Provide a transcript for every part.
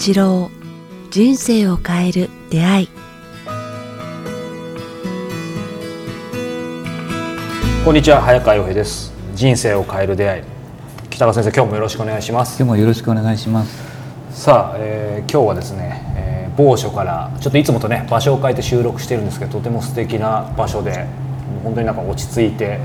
一郎人生を変える出会い。こんにちは早川洋平です。人生を変える出会い。北川先生今日もよろしくお願いします。今日もよろしくお願いします。さあ、えー今日はですね、えー某所からちょっといつもとね場所を変えて収録してるんですけどとても素敵な場所で本当になんか落ち着いて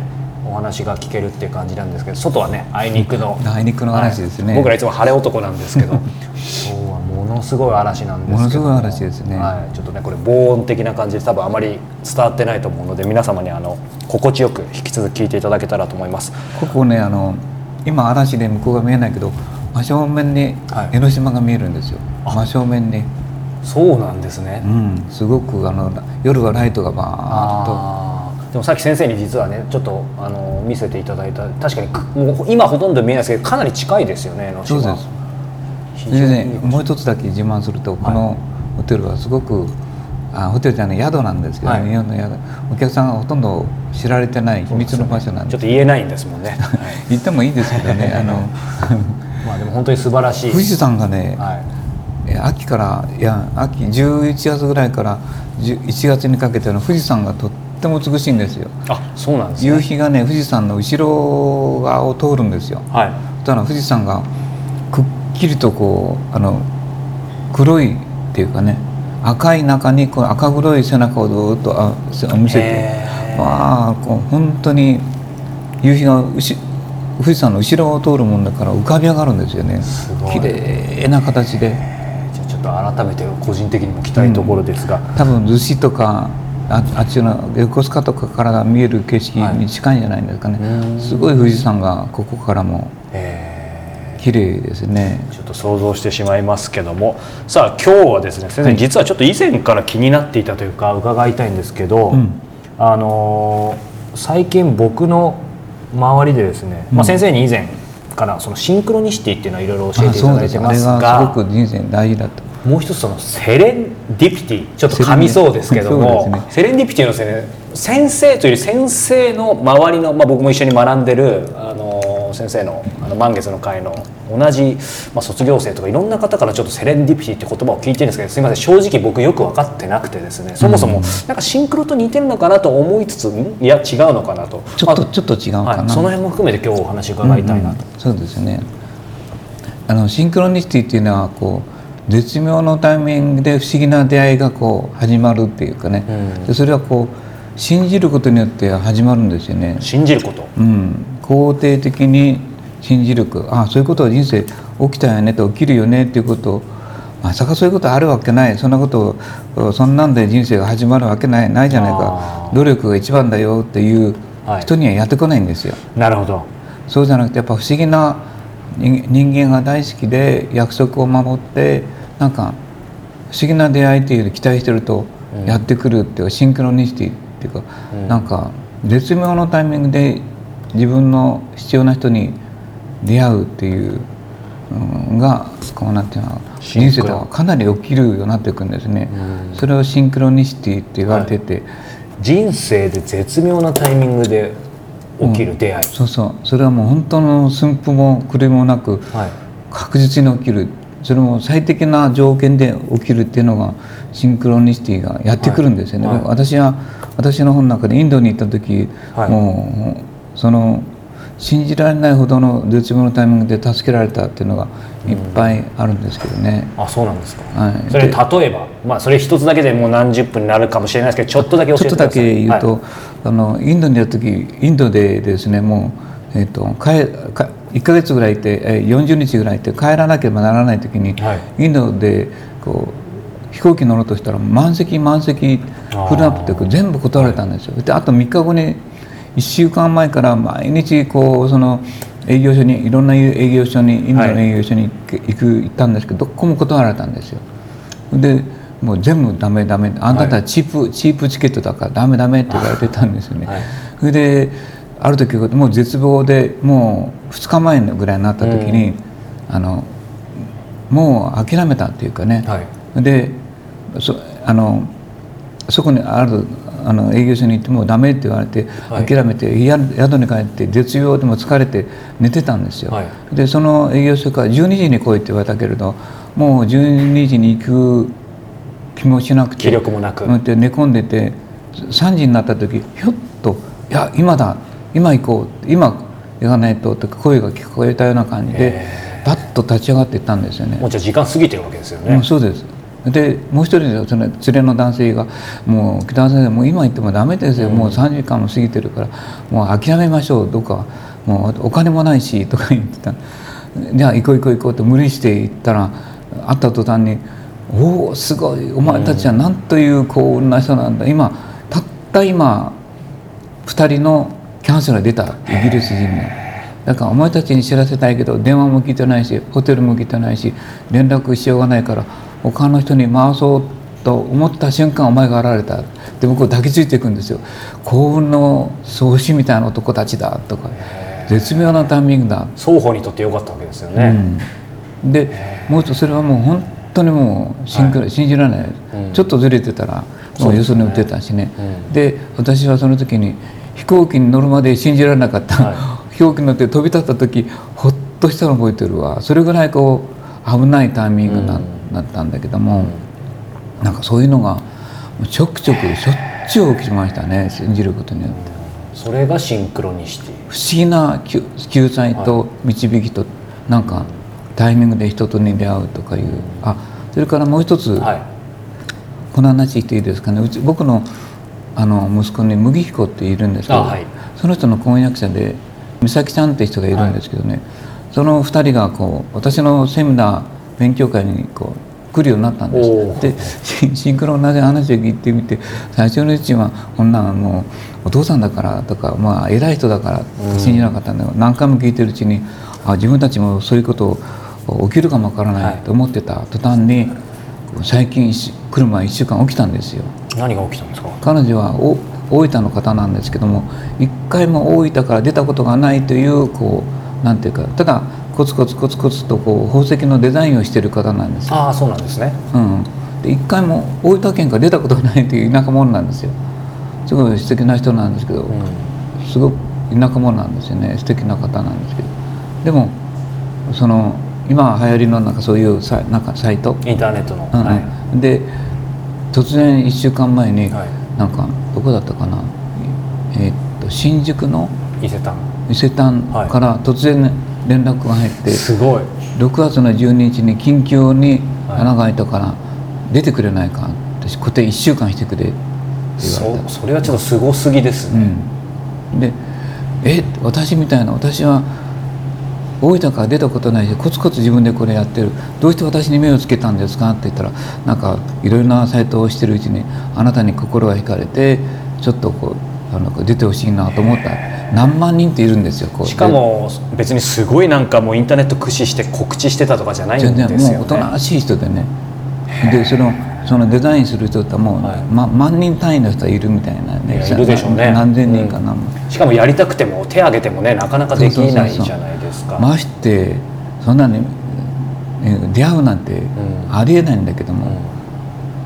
お話が聞けるっていう感じなんですけど外はねあいにくの あいにくの嵐ですね。はい僕らいつも晴れ男なんですけど今日はものすごい嵐なんですけど。ものすごい嵐ですね。はい、ちょっとねこれ防音的な感じで多分あまり伝わってないと思うので皆様にあの心地よく引き続き聞いていただけたらと思います。ここねあの今嵐で向こうが見えないけど真正面にはい。江ノ島が見えるんですよ、真正面に。そうなんですね、うんすごくあの夜はライトがバーッと。でもさっき先生に実はねちょっとあの見せていただいた。確かにくもう今ほとんど見えないですけどかなり近いですよね江ノ島。そうですねもう一つだけ自慢するとこのホテルはすごくあホテルじゃない宿なんですけど、はい。日本の宿。お客さんがほとんど知られてない秘密の場所なんです。ちょっと言えないんですもんね、はい。言ってもいいですけどね あの まあでも本当に素晴らしい。富士山がね、はい。え秋からいや秋11月ぐらいから10 1月にかけての富士山がとっても美しいんですよ。あそうなんですね。夕日がね富士山の後ろ側を通るんですよ。はい。そしたら富士山がきりとこうあの黒いっていうかね赤い中にこう赤黒い背中をずっとあせ見せてへー。わあこう本当に夕日がうし富士山の後ろを通るもんだから浮かび上がるんですよね。綺麗な形で。じゃあちょっと改めて個人的にも期待ところですが、多分逗子とかああっちの横須賀とかから見える景色に近いんじゃないですかね、うん。すごい富士山がここからもえ綺麗ですね。ーちょっと想像してしまいますけども。さあ今日はですね先生、はい。実はちょっと以前から気になっていたというか伺いたいんですけど、うん。あのー最近僕の周りでですね、まあ、うん先生に以前からそのシンクロニシティっていうのをいろいろ教えあていただいてますががすごく人生に大事だと。もう一つそのセレンディピティちょっと噛みそうですけどもね。セレンディピティのですね先生というより先生の周りの、まあ、僕も一緒に学んでる先生のあの満月の会の同じ、まあ、卒業生とかいろんな方からちょっとセレンディピティって言葉を聞いてるんですけどすみません正直僕よく分かってなくてですねそもそもなんかシンクロと似てるのかなと思いつつんいや違うのかなと。ちょっとまあちょっと違うかな、はい、その辺も含めて今日お話伺いたいなと。うんうんそうですね。あのシンクロニシティっていうのはこう絶妙のタイミングで不思議な出会いがこう始まるっていうかね、うん。でそれはこう信じることによって始まるんですよね。信じること？うん、肯定的に信じるああそういうことは人生起きたよねと起きるよねっていうこと。をまさかそういうことあるわけない。そんなことをそんなんで人生が始まるわけない。ないじゃないあかー。努力が一番だよっていうはい。人にはやってこないんですよ。なるほど。そうじゃなくてやっぱ不思議な人人間が大好きで約束を守ってなんか不思議な出会いっていうのを期待してるとうん。やってくるっていうかシンクロニシティっていうか、うん。なんか絶妙のタイミングで自分の必要な人に出会うっていう、うん、がこうなっていうの人生ではかなり起きるようになっていくんですね。うん。それをシンクロニシティって言われてて、人生で絶妙なタイミングで起きる出会い、そうそう。それはもう本当の寸法も狂いもなくはい。確実に起きるそれも最適な条件で起きるっていうのがシンクロニシティがやってくるんですよね、はい。はい私は私の本の中でインドに行った時、はい。もうその信じられないほどの絶妙のタイミングで助けられたっていうのがいっぱいあるんですけどね、あそうなんですか、はい。それで例えばまあそれ一つだけでもう何十分になるかもしれないですけどちょっとだけ教えちょってとだくださいけ言うと、はい。あのインドにいた時インドでですねもう、えっと帰か1ヶ月ぐらいいてえー40日ぐらいいて帰らなければならない時に、はいインドでこう飛行機乗ろうとしたら満席満席フルアップって全部断られたんですよ。であと3日後に1週間前から毎日こうその営業所にいろんな営業所にインドの営業所に行く行ったんですけどどこも断られたんですよ。でもう全部ダメダメあんたたちチープ、チープチケットだからダメダメって言われてたんですよね。はいである時もう絶望でもう2日前ぐらいになった時に、あのもう諦めたっていうかね、はい。でそあのそこにあるあの営業所に行ってもダメって言われて、はい。諦めてや宿に帰って絶望でも疲れて寝てたんですよ、はい。でその営業所から12時に来いって言われたけれどもう12時に行く気もしなくて気力もなく。寝込んでて3時になった時ひょっと「いや今だ今行こう今行かないと」って声が聞こえたような感じでバッと立ち上がっていったんですよね。もう。じゃあ時間過ぎてるわけですよね。うん、そうです。でもう一人でその連れの男性が「もう北川先生もう今行ってもダメですよ、もう3時間も過ぎてるからもう諦めましょうどうかもうお金もないし」とか言ってた。じゃあ行こう行こう行こうって無理して行ったら会った途端に「おおすごいお前たちはなんという幸運な人なんだ。今たった今2人のキャンセルが出たイギリス人の。だからお前たちに知らせたいけど電話も聞いてないしホテルも聞いてないし連絡しようがないから他の人に回そうと思った瞬間お前が現れた。で僕抱きついていくんですよ。幸運の創始みたいな男たちだとか。絶妙なタイミングだ、双方にとってよかったわけですよね、うん、でもう一つそれはもう本当にもうシンクロ、信じられない、うん。ちょっとずれてたらもうよそに売ってたしね。うん。で私はその時に飛行機に乗るまで信じられなかった、は飛行機に乗って飛び立った時ほっとしたの覚えてるわ。それぐらいこう危ないタイミングな、うん。だったんだけども、なんかそういうのがちょくちょくしょっちゅう起きましたね信じることによって。それがシンクロニシティ。不思議な救救済と導きとなんかタイミングで人とに出会うとかいう。あそれからもう一つ、はい。この話していいですかね。うち僕のあの息子に麦彦っているんですけど、あはい。その人の婚約者で美咲さんって人がいるんですけどね、その2人がこう私のセミナー勉強会にこう来るようになったんです。でシシンクロなぜ話を聞いてみて最初のうちはこんなんもうお父さんだからとかまあ偉い人だから信じなかったんだけど、何回も聞いてるうちにあ自分たちもそういうこと起きるかもわからはないいと思ってた途端に最近し来る前1週間起きたんですよ何が起きたんですか？彼女はお大分の方なんですけども一回も大分から出たことがないというこうなんていうかただコツコツコツコツとこう宝石のデザインをしてる方なんですよ、ああそうなんですね。うん、で一回も大分県から出たことがないという田舎者なんですよ。すごい素敵な人なんですけど、うん。すごく田舎者なんですよね。素敵な方なんですけど。でもその今流行りのなんかそういうさなんかサイト、インターネットの、うんうん。はい。で突然1週間前に、はい。なんかどこだったかな？えーっと新宿の？伊勢丹。伊勢丹から突然連絡が入って、すごい。6月の12日に緊急にはい。穴が開いたから出てくれないか私固定1週間してくれって言われた。そそれはちょっとすごすぎですね、うん、で「え？私みたいな私は大分から出たことないしコツコツ自分でこれやってる。どうして私に目をつけたんですか?」って言ったらなんかいろいろなサイトをしてるうちにあなたに心が惹かれてちょっとこうあの出てほしいなと思った。何万人っているんですよこう。しかも別にすごいなんかもうインターネット駆使して告知してたとかじゃないんですよね。もうおとなしい人でね。でそのそのデザインする人ってもう、はい。ま、万人単位の人がいるみたいなね。いるでしょうね。何千人かな、しかもやりたくても手挙げてもねなかなかできないじゃないですか。ましてそんなにえ出会うなんてん。ありえないんだけども、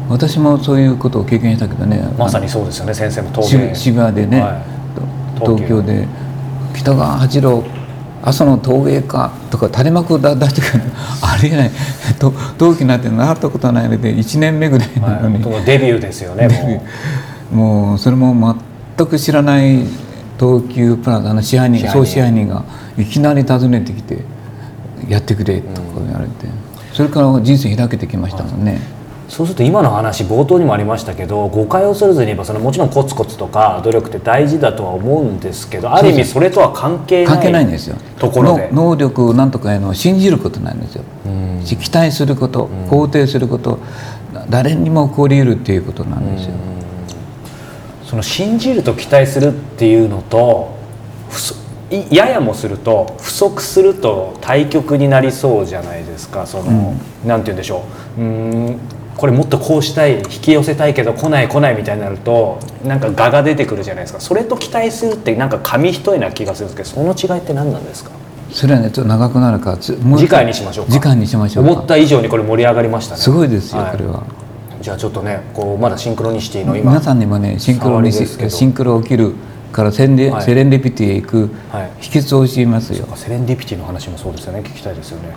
私もそういうことを経験したけどねまさにそうですよね。先生も当渋然渋谷でね、はい。と東京で北川八郎阿蘇の陶芸家とか垂れ幕だ出してくるありえない。と同期なんて習ったことないので1年目ぐらいなのに、はい、デビューですよねももうそれも全く知らない東急プラザの支配人総支配人がいきなり訪ねてきて「やってくれ」とか言われて、それから人生開けてきましたもんね。うそうすると今の話冒頭にもありましたけど誤解を恐れずに言えばそのもちろんコツコツとか努力って大事だとは思うんですけどある意味それとは関係ない関係ないんですよ。ところで。の能力なんとかいうのを信じることなんですよ、期待すること肯定すること誰にも起こり得るっていうことなんですよ、その信じると期待するっていうのとややもすると不足すると対極になりそうじゃないですか。その、なんて言うんでしょう。うーんこれもっとこうしたい引き寄せたいけど来ない来ないみたいになるとなんか我が出てくるじゃないですか。それと期待するってなんか紙一重な気がするんですけどその違いって何なんですか？それはねちょっと長くなるから次回にしましょうか。次回にしましょうか。思った以上にこれ盛り上がりましたね。すごいですよ、はい。これは。じゃあちょっとねこうまだシンクロニシティの今。皆さんにもねシンクロに触りですけど。シンクロ起きるからセンデ、はい。セレンディピティへ行くはい。秘訣を教えますよ、セレンディピティの話もそうですよね。聞きたいですよね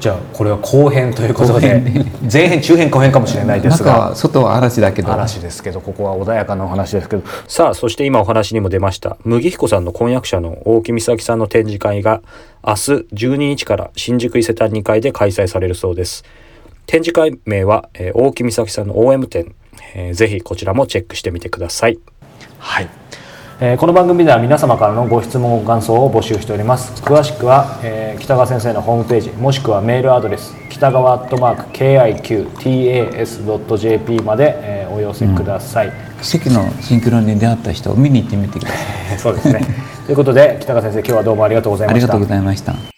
じゃあこれは後編ということで。前編中編後編かもしれないですが。中は外は嵐だけど。嵐ですけどここは穏やかなお話ですけど。さあそして今お話にも出ました麦彦さんの婚約者の大木美咲さんの展示会が明日12日から新宿伊勢丹2階で開催されるそうです。展示会名は、えー大木美咲さんの OM 展、えーぜひこちらもチェックしてみてください。はい、えーこの番組では皆様からのご質問ご感想を募集しております。詳しくは、えー北川先生のホームページもしくはメールアドレス北川アットマーク KIQTAS.jp まで、えーお寄せください、奇跡のシンクロに出会った人を見に行ってみてください。そうですね。ということで北川先生今日はどうもありがとうございました。ありがとうございました